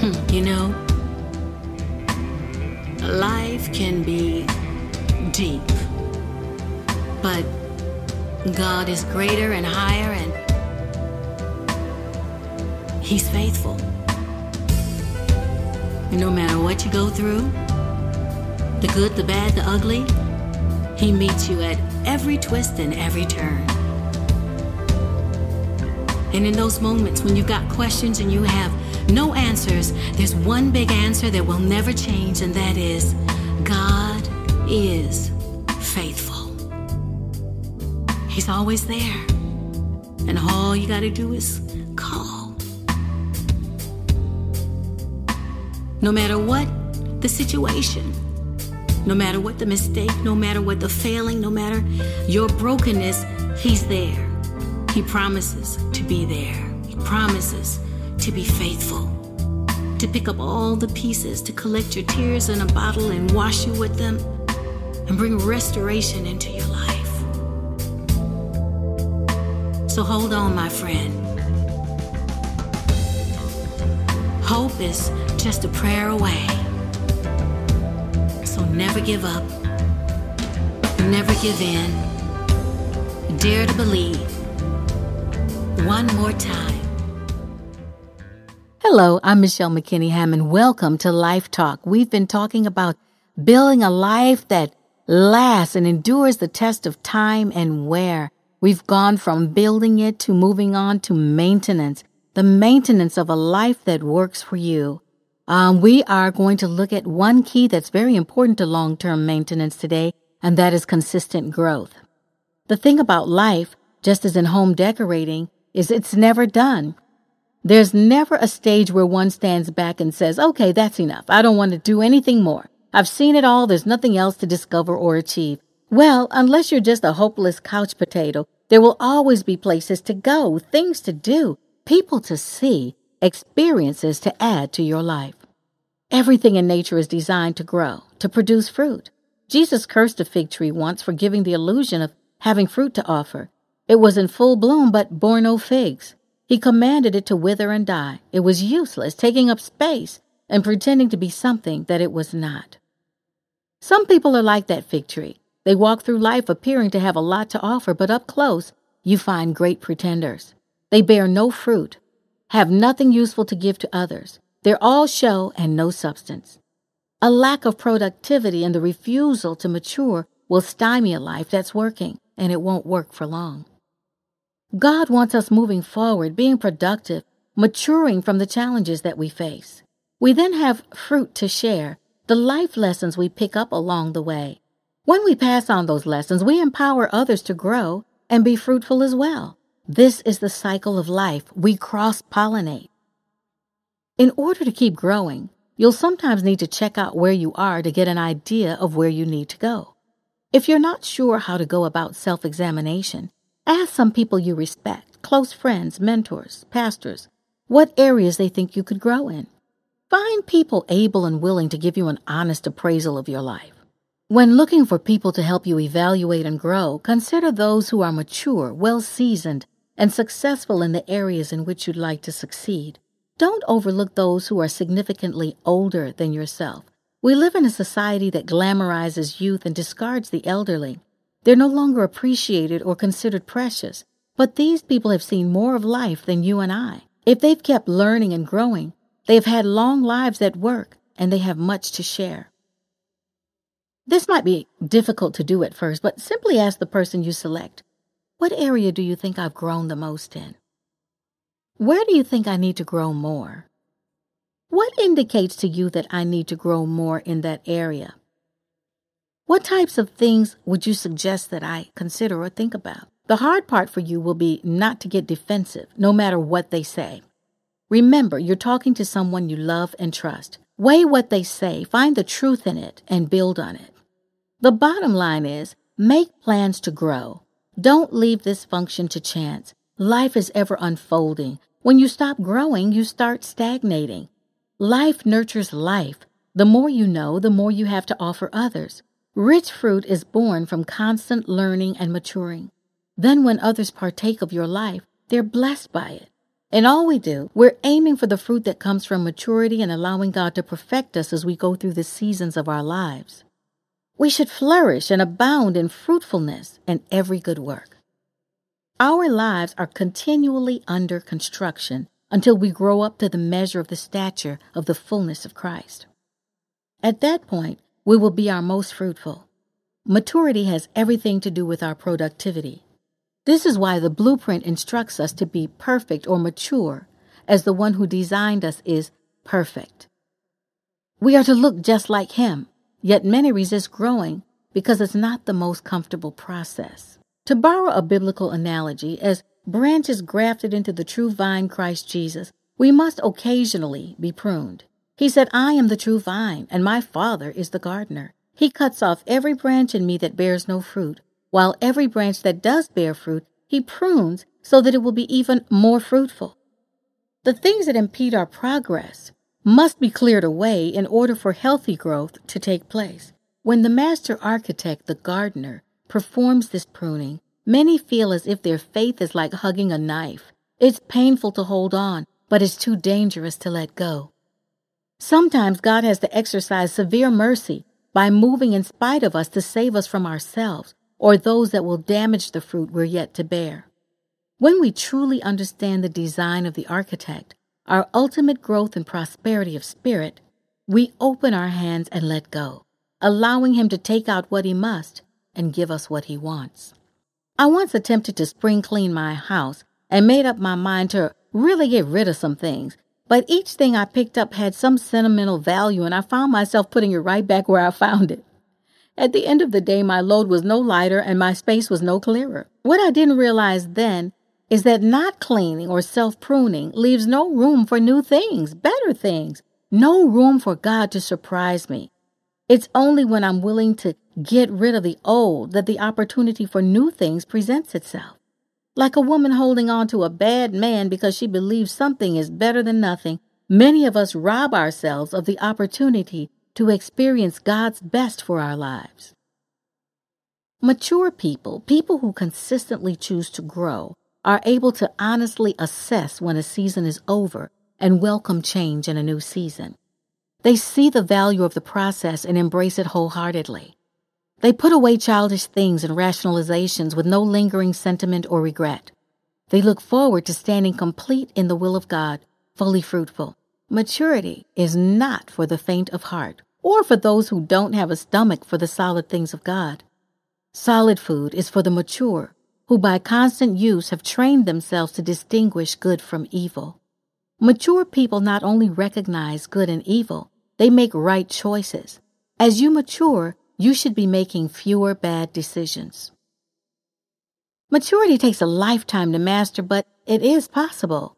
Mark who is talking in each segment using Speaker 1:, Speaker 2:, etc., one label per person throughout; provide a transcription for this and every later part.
Speaker 1: Hmm. You know, life can be deep, but God is greater and higher, and He's faithful. No matter what you go through, the good, the bad, the ugly, He meets you at every twist and every turn. And in those moments when you've got questions and you have no answers, there's one big answer that will never change, and that is God is faithful. He's always there. And all you got to do is call. No matter what the situation, no matter what the mistake, no matter what the failing, no matter your brokenness, He's there. He promises to be there. He promises to be faithful, to pick up all the pieces, to collect your tears in a bottle and wash you with them, and bring restoration into your life. So hold on, my friend. Hope is just a prayer away. So never give up, never give in, dare to believe. One more time. Hello, I'm Michelle McKinney Hammond. Welcome to Life Talk. We've been talking about building a life that lasts and endures the test of time and wear. We've gone from building it to moving on to maintenance, the maintenance of a life that works for you. Um, we are going to look at one key that's very important to long term maintenance today, and that is consistent growth. The thing about life, just as in home decorating, is it's never done. There's never a stage where one stands back and says, okay, that's enough. I don't want to do anything more. I've seen it all. There's nothing else to discover or achieve. Well, unless you're just a hopeless couch potato, there will always be places to go, things to do, people to see, experiences to add to your life. Everything in nature is designed to grow, to produce fruit. Jesus cursed a fig tree once for giving the illusion of having fruit to offer. It was in full bloom but bore no figs. He commanded it to wither and die. It was useless, taking up space and pretending to be something that it was not. Some people are like that fig tree. They walk through life appearing to have a lot to offer, but up close, you find great pretenders. They bear no fruit, have nothing useful to give to others. They're all show and no substance. A lack of productivity and the refusal to mature will stymie a life that's working, and it won't work for long. God wants us moving forward, being productive, maturing from the challenges that we face. We then have fruit to share, the life lessons we pick up along the way. When we pass on those lessons, we empower others to grow and be fruitful as well. This is the cycle of life. We cross pollinate. In order to keep growing, you'll sometimes need to check out where you are to get an idea of where you need to go. If you're not sure how to go about self examination, Ask some people you respect, close friends, mentors, pastors, what areas they think you could grow in. Find people able and willing to give you an honest appraisal of your life. When looking for people to help you evaluate and grow, consider those who are mature, well seasoned, and successful in the areas in which you'd like to succeed. Don't overlook those who are significantly older than yourself. We live in a society that glamorizes youth and discards the elderly. They're no longer appreciated or considered precious, but these people have seen more of life than you and I. If they've kept learning and growing, they've had long lives at work and they have much to share. This might be difficult to do at first, but simply ask the person you select, What area do you think I've grown the most in? Where do you think I need to grow more? What indicates to you that I need to grow more in that area? What types of things would you suggest that I consider or think about? The hard part for you will be not to get defensive, no matter what they say. Remember, you're talking to someone you love and trust. Weigh what they say, find the truth in it, and build on it. The bottom line is make plans to grow. Don't leave this function to chance. Life is ever unfolding. When you stop growing, you start stagnating. Life nurtures life. The more you know, the more you have to offer others. Rich fruit is born from constant learning and maturing. Then, when others partake of your life, they're blessed by it. In all we do, we're aiming for the fruit that comes from maturity and allowing God to perfect us as we go through the seasons of our lives. We should flourish and abound in fruitfulness and every good work. Our lives are continually under construction until we grow up to the measure of the stature of the fullness of Christ. At that point, we will be our most fruitful. Maturity has everything to do with our productivity. This is why the blueprint instructs us to be perfect or mature, as the one who designed us is perfect. We are to look just like Him, yet many resist growing because it's not the most comfortable process. To borrow a biblical analogy, as branches grafted into the true vine Christ Jesus, we must occasionally be pruned. He said, I am the true vine, and my Father is the gardener. He cuts off every branch in me that bears no fruit, while every branch that does bear fruit, he prunes so that it will be even more fruitful. The things that impede our progress must be cleared away in order for healthy growth to take place. When the master architect, the gardener, performs this pruning, Many feel as if their faith is like hugging a knife. It's painful to hold on, but it's too dangerous to let go. Sometimes God has to exercise severe mercy by moving in spite of us to save us from ourselves or those that will damage the fruit we're yet to bear. When we truly understand the design of the architect, our ultimate growth and prosperity of spirit, we open our hands and let go, allowing Him to take out what He must and give us what He wants. I once attempted to spring clean my house and made up my mind to really get rid of some things. But each thing I picked up had some sentimental value, and I found myself putting it right back where I found it. At the end of the day, my load was no lighter and my space was no clearer. What I didn't realize then is that not cleaning or self pruning leaves no room for new things, better things, no room for God to surprise me. It's only when I'm willing to get rid of the old that the opportunity for new things presents itself. Like a woman holding on to a bad man because she believes something is better than nothing, many of us rob ourselves of the opportunity to experience God's best for our lives. Mature people, people who consistently choose to grow, are able to honestly assess when a season is over and welcome change in a new season. They see the value of the process and embrace it wholeheartedly. They put away childish things and rationalizations with no lingering sentiment or regret. They look forward to standing complete in the will of God, fully fruitful. Maturity is not for the faint of heart or for those who don't have a stomach for the solid things of God. Solid food is for the mature, who by constant use have trained themselves to distinguish good from evil. Mature people not only recognize good and evil, they make right choices. As you mature, you should be making fewer bad decisions. Maturity takes a lifetime to master, but it is possible.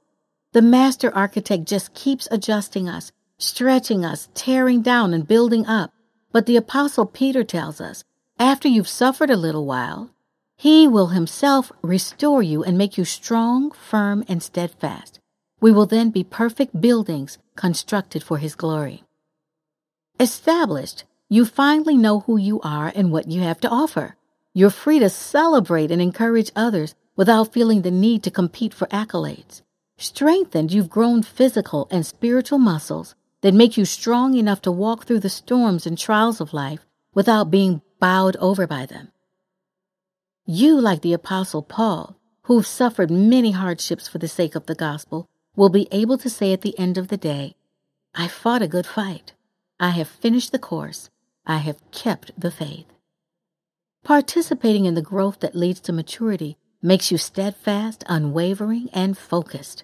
Speaker 1: The master architect just keeps adjusting us, stretching us, tearing down and building up. But the apostle Peter tells us, after you've suffered a little while, he will himself restore you and make you strong, firm, and steadfast. We will then be perfect buildings constructed for his glory. Established, you finally know who you are and what you have to offer. You're free to celebrate and encourage others without feeling the need to compete for accolades. Strengthened, you've grown physical and spiritual muscles that make you strong enough to walk through the storms and trials of life without being bowed over by them. You, like the Apostle Paul, who've suffered many hardships for the sake of the gospel, will be able to say at the end of the day, I fought a good fight. I have finished the course. I have kept the faith. Participating in the growth that leads to maturity makes you steadfast, unwavering, and focused.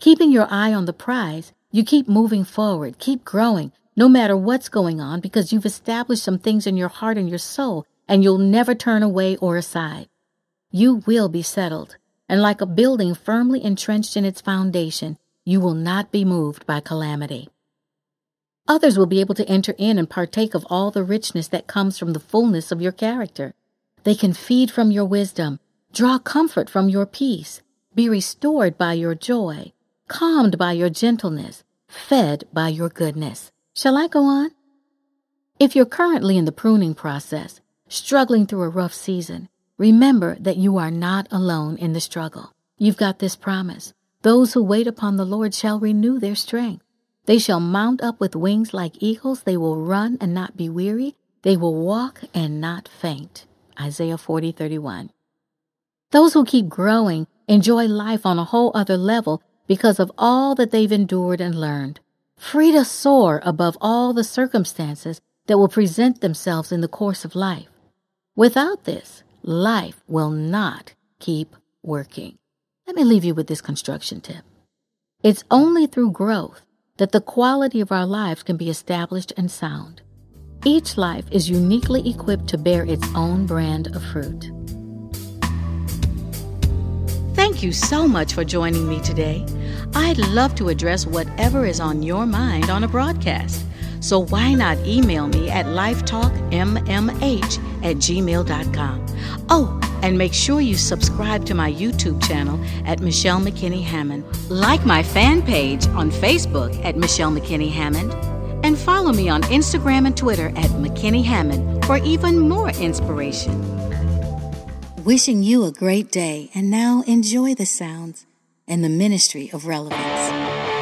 Speaker 1: Keeping your eye on the prize, you keep moving forward, keep growing, no matter what's going on, because you've established some things in your heart and your soul, and you'll never turn away or aside. You will be settled, and like a building firmly entrenched in its foundation, you will not be moved by calamity. Others will be able to enter in and partake of all the richness that comes from the fullness of your character. They can feed from your wisdom, draw comfort from your peace, be restored by your joy, calmed by your gentleness, fed by your goodness. Shall I go on? If you're currently in the pruning process, struggling through a rough season, remember that you are not alone in the struggle. You've got this promise. Those who wait upon the Lord shall renew their strength. They shall mount up with wings like eagles. They will run and not be weary. They will walk and not faint. Isaiah 40, 31. Those who keep growing enjoy life on a whole other level because of all that they've endured and learned. Free to soar above all the circumstances that will present themselves in the course of life. Without this, life will not keep working. Let me leave you with this construction tip. It's only through growth that the quality of our lives can be established and sound. Each life is uniquely equipped to bear its own brand of fruit. Thank you so much for joining me today. I'd love to address whatever is on your mind on a broadcast. So why not email me at lifetalkmmh at gmail.com. Oh, and make sure you subscribe to my YouTube channel at Michelle McKinney Hammond. Like my fan page on Facebook at Michelle McKinney Hammond. And follow me on Instagram and Twitter at McKinney Hammond for even more inspiration. Wishing you a great day, and now enjoy the sounds and the ministry of relevance.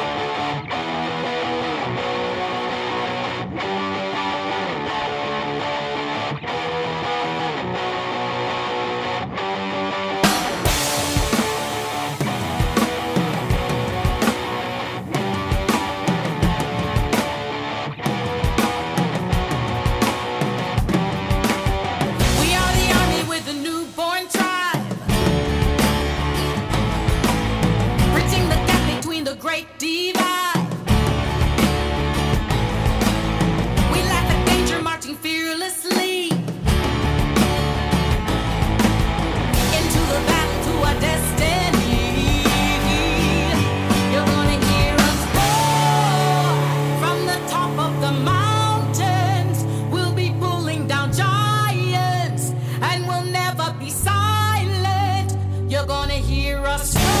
Speaker 2: Be